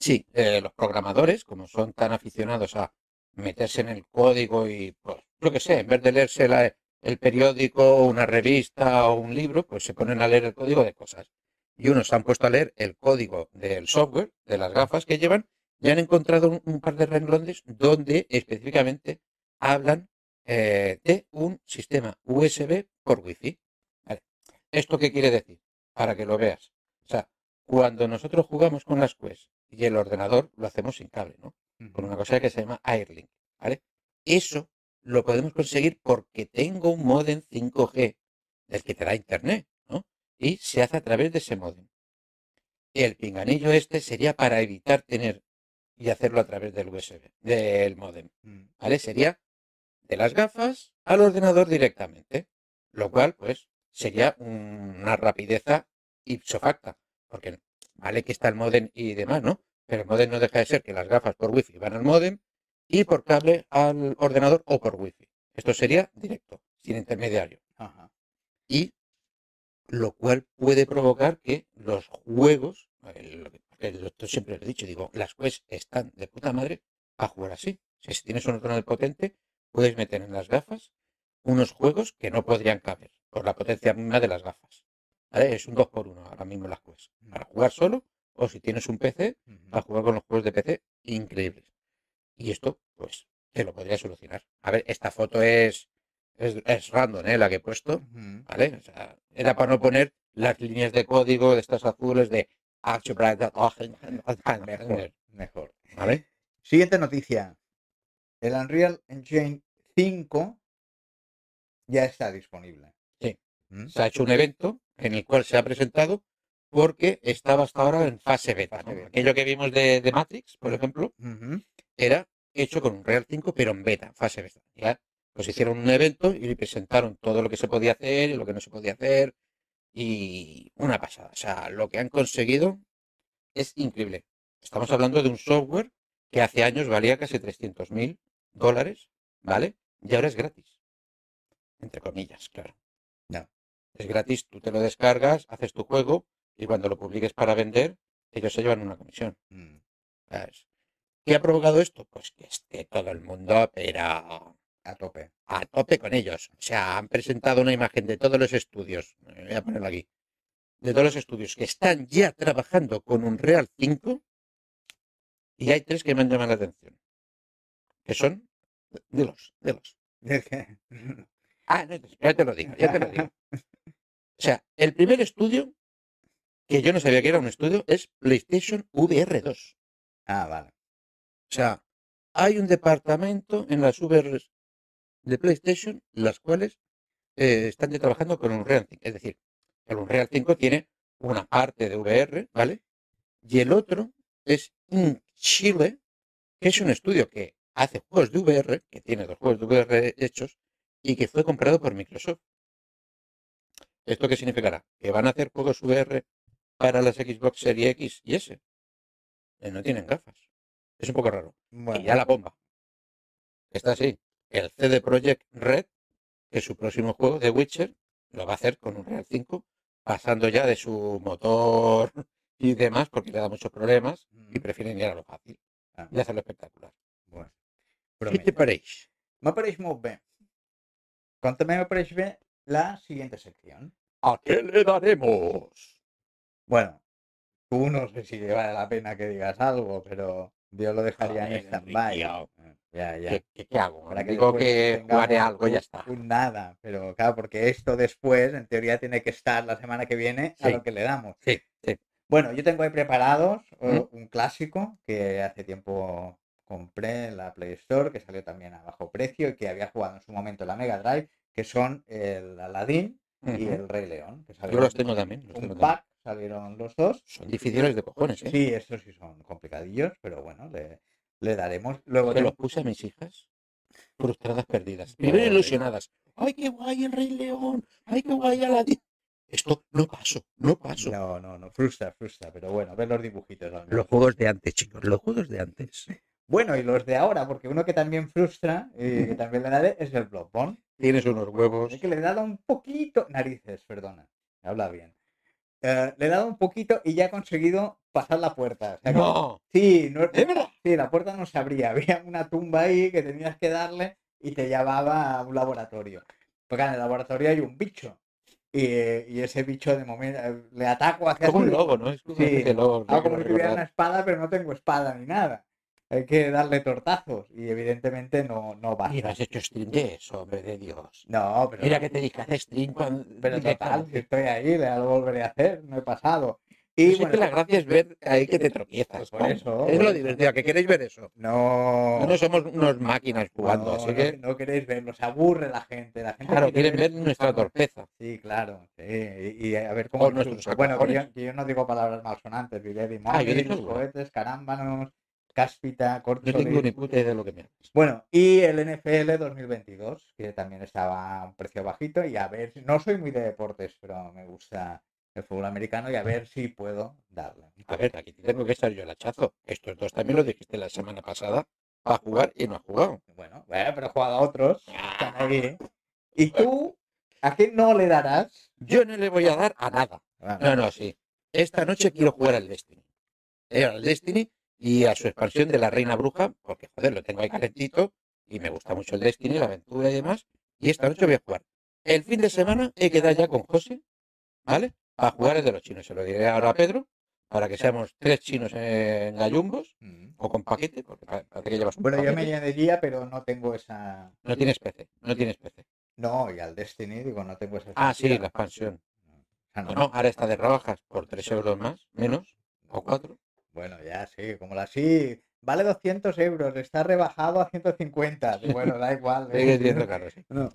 Sí, eh, los programadores, como son tan aficionados a meterse en el código y, pues, yo que sé, en vez de leerse la- el periódico, una revista o un libro, pues se ponen a leer el código de cosas. Y unos han puesto a leer el código del software, de las gafas que llevan, ya han encontrado un, par de renglones donde específicamente hablan eh, de un sistema USB por Wi-Fi. ¿Esto qué quiere decir? Para que lo veas. O sea, cuando nosotros jugamos con las Quest y el ordenador lo hacemos sin cable, ¿no? Con una cosa que se llama Airlink, ¿vale? Eso lo podemos conseguir porque tengo un modem 5G del que te da internet, ¿no? Y se hace a través de ese modem. El pinganillo este sería para evitar tener y hacerlo a través del USB, del modem, Mm. ¿vale? Sería de las gafas al ordenador directamente, lo cual, pues, sería una rapideza ipso facta, porque vale que está el modem y demás, ¿no? Pero el modem no deja de ser que las gafas por wifi van al modem y por cable al ordenador o por wifi. Esto sería directo, sin intermediario. Ajá. Y lo cual puede provocar que los juegos, el- que- el- siempre lo he dicho, digo, las Quest están de puta madre a jugar así. Si tienes un ordenador potente, puedes meter en las gafas unos juegos que no podrían caber por la potencia misma de las gafas. ¿Vale? Es un 2 por 1 ahora mismo las Quest. Para jugar solo o si tienes un PC, Ujú. para jugar con los juegos de PC increíbles. Y esto, pues, te lo podría solucionar. A ver, esta foto es, es, es random, ¿eh? La que he puesto. ¿Vale? O sea, era para no poner las líneas de código de estas azules de Mejor, mejor. ¿Vale? Siguiente noticia. El Unreal Engine 5 ya está disponible. Sí. ¿Mm? Se ha hecho un evento en el cual se ha presentado porque estaba hasta ahora en fase beta. ¿no? Aquello que vimos de, de Matrix, por ejemplo, era hecho con un Real 5, pero en beta, fase beta. Ya, pues hicieron un evento y presentaron todo lo que se podía hacer y lo que no se podía hacer. Y una pasada. O sea, lo que han conseguido es increíble. Estamos hablando de un software que hace años valía casi 300 mil dólares, ¿vale? Y ahora es gratis. Entre comillas, claro. Ya. Es gratis, tú te lo descargas, haces tu juego y cuando lo publiques para vender, ellos se llevan una comisión. Mm. ¿sabes? ¿Qué ha provocado esto? Pues que esté todo el mundo, pero A tope. a tope con ellos. O sea, han presentado una imagen de todos los estudios, voy a ponerlo aquí, de todos los estudios que están ya trabajando con un Real 5 y hay tres que me han llamado la atención, que son de los, de los. Ah, no, ya te lo digo, ya te lo digo. O sea, el primer estudio, que yo no sabía que era un estudio, es PlayStation VR 2. ah, vale. O sea, hay un departamento en las VR de PlayStation, las cuales eh, están ya trabajando con Unreal 5. Es decir, el Unreal 5 tiene una parte de VR, ¿vale? Y el otro es in Chile, que es un estudio que hace juegos de VR, que tiene dos juegos de VR hechos, y que fue comprado por Microsoft. ¿Esto qué significará? Que van a hacer juegos VR para las Xbox Series X y S. Eh, no tienen gafas. Es un poco raro. Bueno, Y ya la bomba. Está así. El CD Projekt Red, que es su próximo juego de Witcher, lo va a hacer con un Real 5, pasando ya de su motor y demás, porque le da muchos problemas y Ujú. prefieren ir a lo fácil Ah, y hacerlo espectacular. bueno. ¿Qué te Promete. parece? M'apareix molt bé. Com també m'apareix bé la siguiente sección. ¿A qué le daremos? Bueno, tú no sé si vale la pena que digas algo, pero yo lo dejaría en stand-by. Enrique, Eh, Ya, ya. ¿Qué, qué- qué hago? Para que Digo que jugaré algo y ya un- está. un nada, pero claro, porque esto después, en teoría, tiene que estar la semana que viene a lo que le damos. Sí, sí. Bueno, yo tengo ahí preparados eh, ¿Mm? un clásico que hace tiempo compré en la Play Store, que salió también a bajo precio y que había jugado en su momento en la Mega Drive, que son el Aladdin y el Rey León. Que Yo los tengo también. los tengo un también. Salieron los dos. Son difíciles de cojones, ¿eh? Sí, estos sí son complicadillos, pero bueno, le, le daremos. Luego tengo- los puse a mis hijas frustradas perdidas. Primero Joder. ilusionadas. ¡Ay, qué guay el Rey León! ¡Ay, qué guay Aladdin! Esto no paso, no paso. No, no, no, frustra, frustra, pero bueno, ver los dibujitos. Los juegos de antes, chicos, los juegos de antes. Bueno, y los de ahora, porque uno que también frustra y que también le daré es el Bloodborne. Tienes unos huevos. Es que le he dado un poquito, narices, perdona, habla bien. Eh, le he dado un poquito y ya he conseguido pasar la puerta. o sea que- No, sí, no, ¿de verdad? sí, la puerta no se abría, había una tumba ahí que tenías que darle y te llevaba a un laboratorio. Porque en el laboratorio hay un bicho. Y, y ese bicho de momento eh, le ataco hacia Como un lobo, ¿no? Es como Sí, lobo. Hago como si tuviera una espada, pero no tengo espada ni nada. Hay que darle tortazos y evidentemente no, no va. Y no has hecho stream de eso, hombre de Dios. No, pero, Mira que te dije, haz stream cuando... pero de total, si estoy ahí, lo volveré a hacer, no he pasado. Pues Y es que bueno, la gracia es ver ahí que te tropiezas. Pues por eso, Es por lo divertido, que queréis ver eso. no, No, somos unos máquinas jugando, no, así no- que, no queréis verlo, se aburre la gente. La gente claro, quiere quieren ver nuestra torpeza. Sí, claro, sí, y, y a ver cómo. Bueno, que yo, que yo no digo palabras malsonantes, diré Ah, dicho alguna. cohetes, carámbanos, cáspita, No corcholis. tengo ni puta idea de lo que me. Bueno, y el NFL 2022, que también estaba a un precio bajito, y a ver, no soy muy de deportes, pero me gusta el fútbol americano, y a ver si puedo darle. A ver, aquí tengo que estar yo el hachazo. Estos dos también lo dijiste la semana pasada para jugar y no ha jugado. Bueno, bueno, pero he jugado a otros, están ahí. ¿Y tú, a qué no le darás? Yo no le voy a dar a nada. Bueno, No, no, sí. Esta noche quiero jugar al Destiny. Eh, al Destiny y a su expansión de la Reina Bruja, porque joder, lo tengo ahí calentito y me gusta mucho el Destiny, la aventura y demás. Y esta noche voy a jugar. El fin de semana he quedado ya con José, ¿vale? A jugar el de los chinos. Se lo diré ahora a Pedro, para que seamos tres chinos en gallumbos mm. o con paquete, porque pa- parece que llevas un Bueno, yo me paquete. añadiría, pero no tengo esa... No tienes PC, no tienes PC. No, y al Destiny, digo, no tengo esa... Ah, sí, expansión. la expansión. No- Bueno, ahora está de rebajas por 3 euros más, menos, o 4. Bueno, ya sí, como la sí. Vale 200 euros, está rebajado a 150. Bueno, da igual. ¿eh? Sigue siendo caro, sí. No.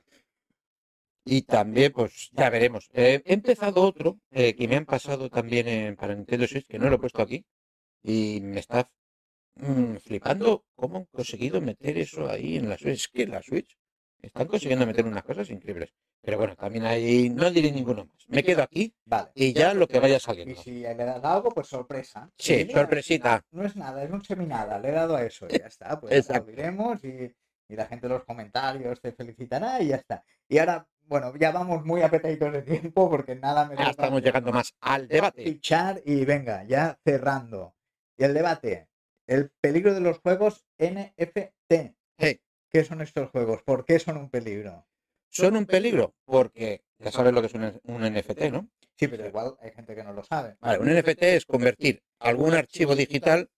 Y también, pues ya veremos. Eh, he empezado otro eh, que me han pasado también en, para Nintendo Switch, que no lo he puesto aquí, y me está mm, flipando cómo han conseguido meter eso ahí en la Switch. Es que la Switch están consiguiendo meter unas cosas increíbles. Pero bueno, también ahí no diré ninguno más. Me quedo aquí Vale. y ya lo que vaya Y saliendo. si le das algo, pues sorpresa. Sí, Y mira, sorpresita. No es nada, es un seminada. Le he dado a eso y ya está. Pues aplaudiremos y, y la gente en los comentarios te felicitará y ya está. Y ahora, bueno, ya vamos muy apretaditos de tiempo porque nada me Ya estamos llegando más al debate. fichar y venga, ya cerrando. Y el debate, el peligro de los juegos NFT. Hey, ¿Qué son estos juegos? ¿Por qué son un peligro? son un peligro porque ya sabes lo que es un, un NFT, ¿no? Sí, pero igual hay gente que no lo sabe. Vale, un NFT es convertir algún archivo digital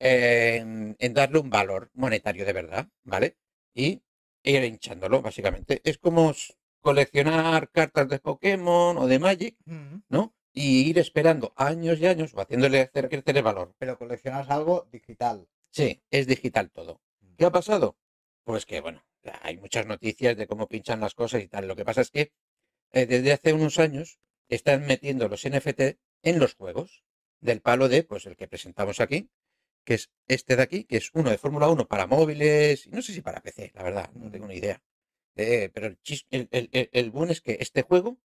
en, en darle un valor monetario de verdad, ¿vale? Y ir hinchándolo, básicamente. Es como coleccionar cartas de Pokémon o de Magic, Mm, ¿no? Y ir esperando años y años o haciéndole hacer crecer el valor. Pero coleccionas algo digital. Sí, es digital todo. ¿Qué ha pasado? Pues que, bueno, hay muchas noticias de cómo pinchan las cosas y tal. Lo que pasa es que eh, desde hace unos años están metiendo los NFT en los juegos, del palo de, pues el que presentamos aquí, que es este de aquí, que es uno de Fórmula 1 para móviles, y no sé si para PC, la verdad, no tengo ni idea. Eh, pero el, chis- el, el, el- bueno es que este juego,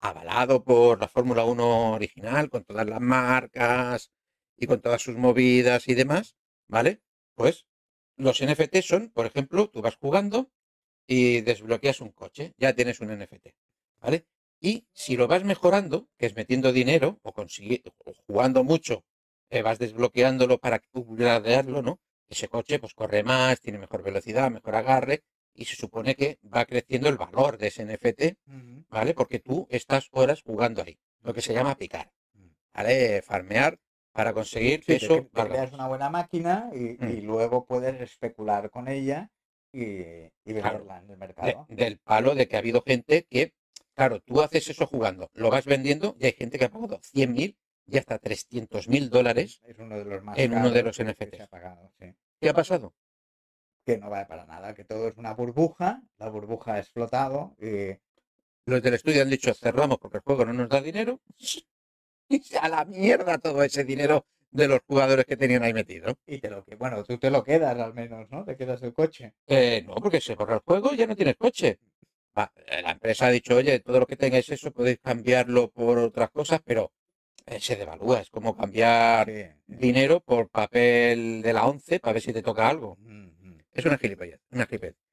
avalado por la Fórmula 1 original, con todas las marcas y con todas sus movidas y demás, ¿vale? Pues los NFT son, por ejemplo, tú vas jugando y desbloqueas un coche, ya tienes un NFT, ¿vale? Y si lo vas mejorando, que es metiendo dinero o, o jugando mucho, eh, vas desbloqueándolo para upgradearlo, ¿no? Ese coche pues corre más, tiene mejor velocidad, mejor agarre y se supone que va creciendo el valor de ese NFT, Mm, ¿vale? Porque tú estás horas jugando ahí, lo que se llama picar, ¿vale? Farmear para conseguir que Sí, eso valga creas una buena máquina y, y Mm. luego puedes especular con ella y, y Claro. venderla en el de- mercado. del palo de que ha habido gente que, claro, tú haces eso jugando, lo vas vendiendo y hay gente que ha pagado 100.000 y hasta 300.000 dólares. Es uno de los más en uno de los que- que NFTs. se ha pagado, sí. ¿Qué ha pasado? Que no vale para nada, que todo es una burbuja, la burbuja ha explotado y Los del estudio han dicho cerramos porque el juego no nos da dinero. A la mierda todo ese dinero de los jugadores que tenían ahí metido. Y te lo que, bueno, tú te lo quedas al menos, ¿no? Te quedas el coche. Eh, no, porque se borra el juego y ya no tienes coche. Va, la empresa ha dicho, oye, todo lo que tengáis eso podéis cambiarlo por otras cosas, pero eh, se devalúa. Es como cambiar Sí, sí. dinero por papel de la 11 para ver si te toca algo. Mm. Es una gilipollez, una.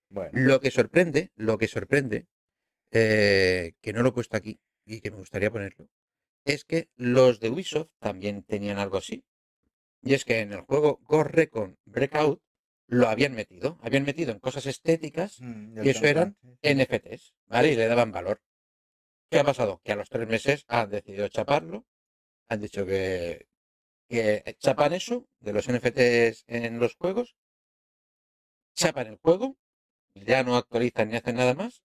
Bueno, Lo que sorprende, lo que sorprende, eh, que no lo he puesto aquí y que me gustaría ponerlo, es que los de Ubisoft también tenían algo así. Y es que en el juego Ghost Recon Breakout lo habían metido, habían metido en cosas estéticas mm, y eso eran. NFTs, ¿vale? Y le daban valor. ¿Qué ha pasado? Que a los tres meses han decidido chaparlo, han dicho que, que chapan eso de los NFTs en los juegos, chapan el juego, ya no actualizan ni hacen nada más,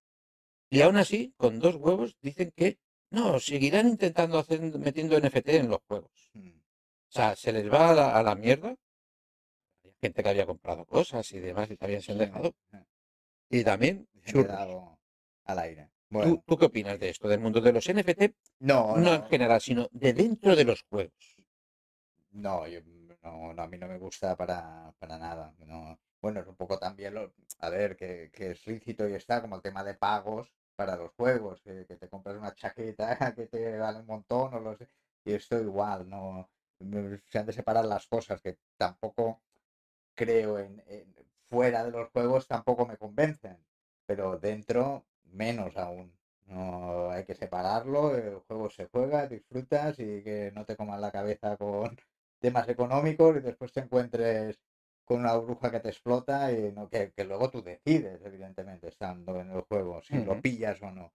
y aún así, con dos huevos, dicen que no, seguirán intentando hacer, metiendo NFT en los juegos. Mm. O sea, se les va a la, a la mierda. Hay gente que había comprado cosas y demás y también se han dejado. eh, Y también, churros. al aire. ¿Tú, Bueno, tú qué opinas de esto, del mundo de los NFT? no, No en general, sino de dentro de los juegos. no, yo- no, no, a mí no me gusta para, para nada. No. Bueno, es un poco también, lo, a ver, que, que es lícito y está como el tema de pagos para los juegos, que, que te compras una chaqueta que te vale un montón o lo sé, y esto igual, no, no- se han de separar las cosas, que tampoco creo en, fuera de los juegos tampoco me convencen, pero dentro menos aún. No hay que separarlo, el juego se juega, disfrutas y que no te coman la cabeza con temas económicos y después te encuentres con una bruja que te explota y no, que, que luego tú decides, evidentemente, estando en el juego, si lo pillas o no.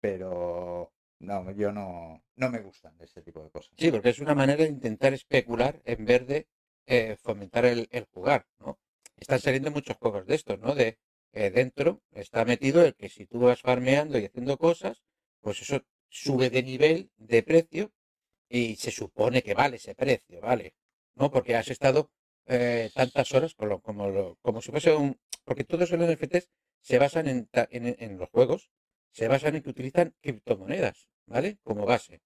Pero no, yo no, no me gustan este tipo de cosas. Sí, porque es una manera de intentar especular en vez de eh, fomentar el, el jugar, ¿no? Están saliendo muchos juegos de estos, ¿no? De eh, dentro está metido el que si tú vas farmeando y haciendo cosas, pues eso sube de nivel, de precio, y se supone que vale ese precio, ¿vale? ¿No? Porque has estado eh, tantas horas con lo- como, lo- como si fuese un... Porque todos los NFTs se basan en, en, en los juegos, se basan en que utilizan criptomonedas, ¿vale? Como base.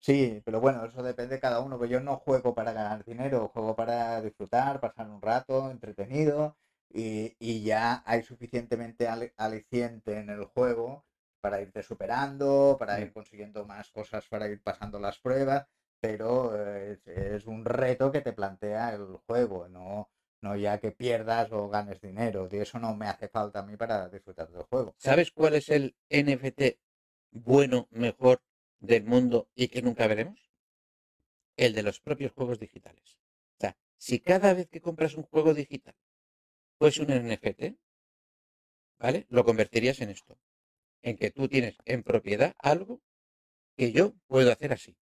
Sí, pero bueno, eso depende de cada uno. Pues yo no juego para ganar dinero, juego para disfrutar, pasar un rato entretenido y, y ya hay suficientemente aliciente en el juego para irte superando, para ir Mm. consiguiendo más cosas, para ir pasando las pruebas, pero eh, es, es un reto que te plantea el juego, no, no ya que pierdas o ganes dinero. Y eso no me hace falta a mí para disfrutar del juego. ¿Sabes cuál es el NFT bueno, mejor del mundo y que nunca veremos? El de los propios juegos digitales. O sea, si cada vez que compras un juego digital fuese un NFT, ¿vale? Lo convertirías en esto. En que tú tienes en propiedad algo que yo puedo hacer así.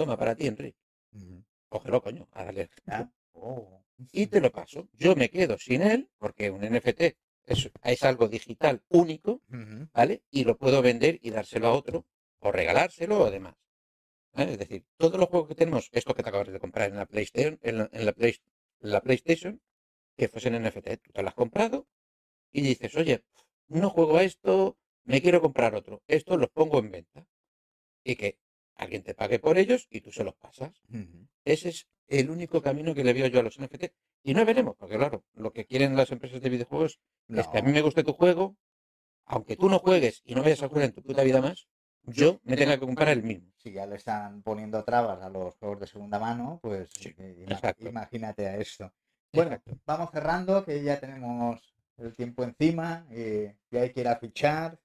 Toma para ti, Enrique. Ujú. Cógelo, coño, a darle. Ah, oh. Y te lo paso. Yo me quedo sin él, porque un NFT es, es algo digital único. ¿vale? Y lo puedo vender y dárselo a otro, o regalárselo o demás. ¿vale? Es decir, todos los juegos que tenemos, esto que te acabas de comprar en la PlayStation, en la, en la Play- la PlayStation, que fuesen NFT, tú te lo has comprado y dices, oye, no juego a esto, me quiero comprar otro. Estos los pongo en venta. Y que alguien te pague por ellos y tú se los pasas. Ese es el único camino que le veo yo a los NFT. Y no veremos, porque claro, lo que quieren las empresas de videojuegos es que a mí me guste tu juego, aunque tú no juegues y no vayas a jugar en tu puta vida más, yo me tenga que comprar el mismo. si ya le están poniendo trabas a los juegos de segunda mano, pues Sí, eh, imagínate a esto. Bueno, Exacto. vamos cerrando, que ya tenemos el tiempo encima y, y hay que ir a fichar.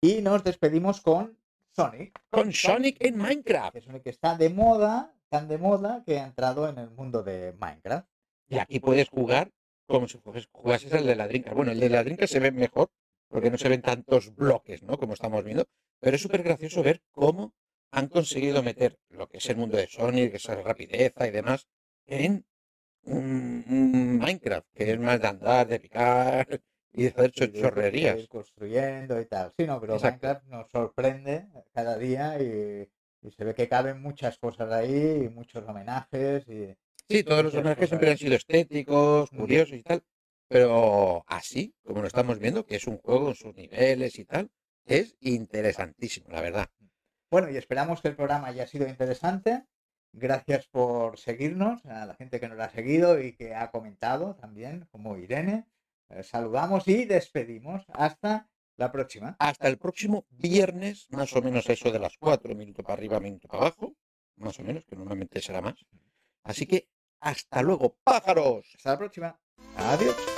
Y nos despedimos con Sonic. Con Sonic en Minecraft. Que Sonic está de moda, tan de moda que ha entrado en el mundo de Minecraft. Y aquí puedes jugar como si jugases el de la Dreamcast. Bueno, el de la Dreamcast se ve mejor, porque no se ven tantos bloques, ¿no? Como estamos viendo. Pero es súper gracioso ver cómo han conseguido meter lo que es el mundo de Sonic, esa rapidez y demás, en un Minecraft, que es más de andar, de picar y ir- de chorrerías. ir construyendo y tal. Sí, no, pero Exacto. Minecraft nos sorprende cada día y, y se ve que caben muchas cosas ahí, y muchos homenajes y Sí, todos los homenajes siempre han sido estéticos, curiosos y tal, pero así, como lo estamos viendo, que es un juego en sus niveles y tal, es interesantísimo, la verdad. Bueno, y esperamos que el programa haya sido interesante. Gracias por seguirnos, a la gente que nos ha seguido y que ha comentado también, como Irene. Eh, saludamos y despedimos. Hasta la próxima. Hasta el próximo viernes, más o menos a eso de las 4, minuto para arriba, minuto para abajo, más o menos, que normalmente será más. Así que, hasta luego, pájaros. Hasta la próxima. Adiós.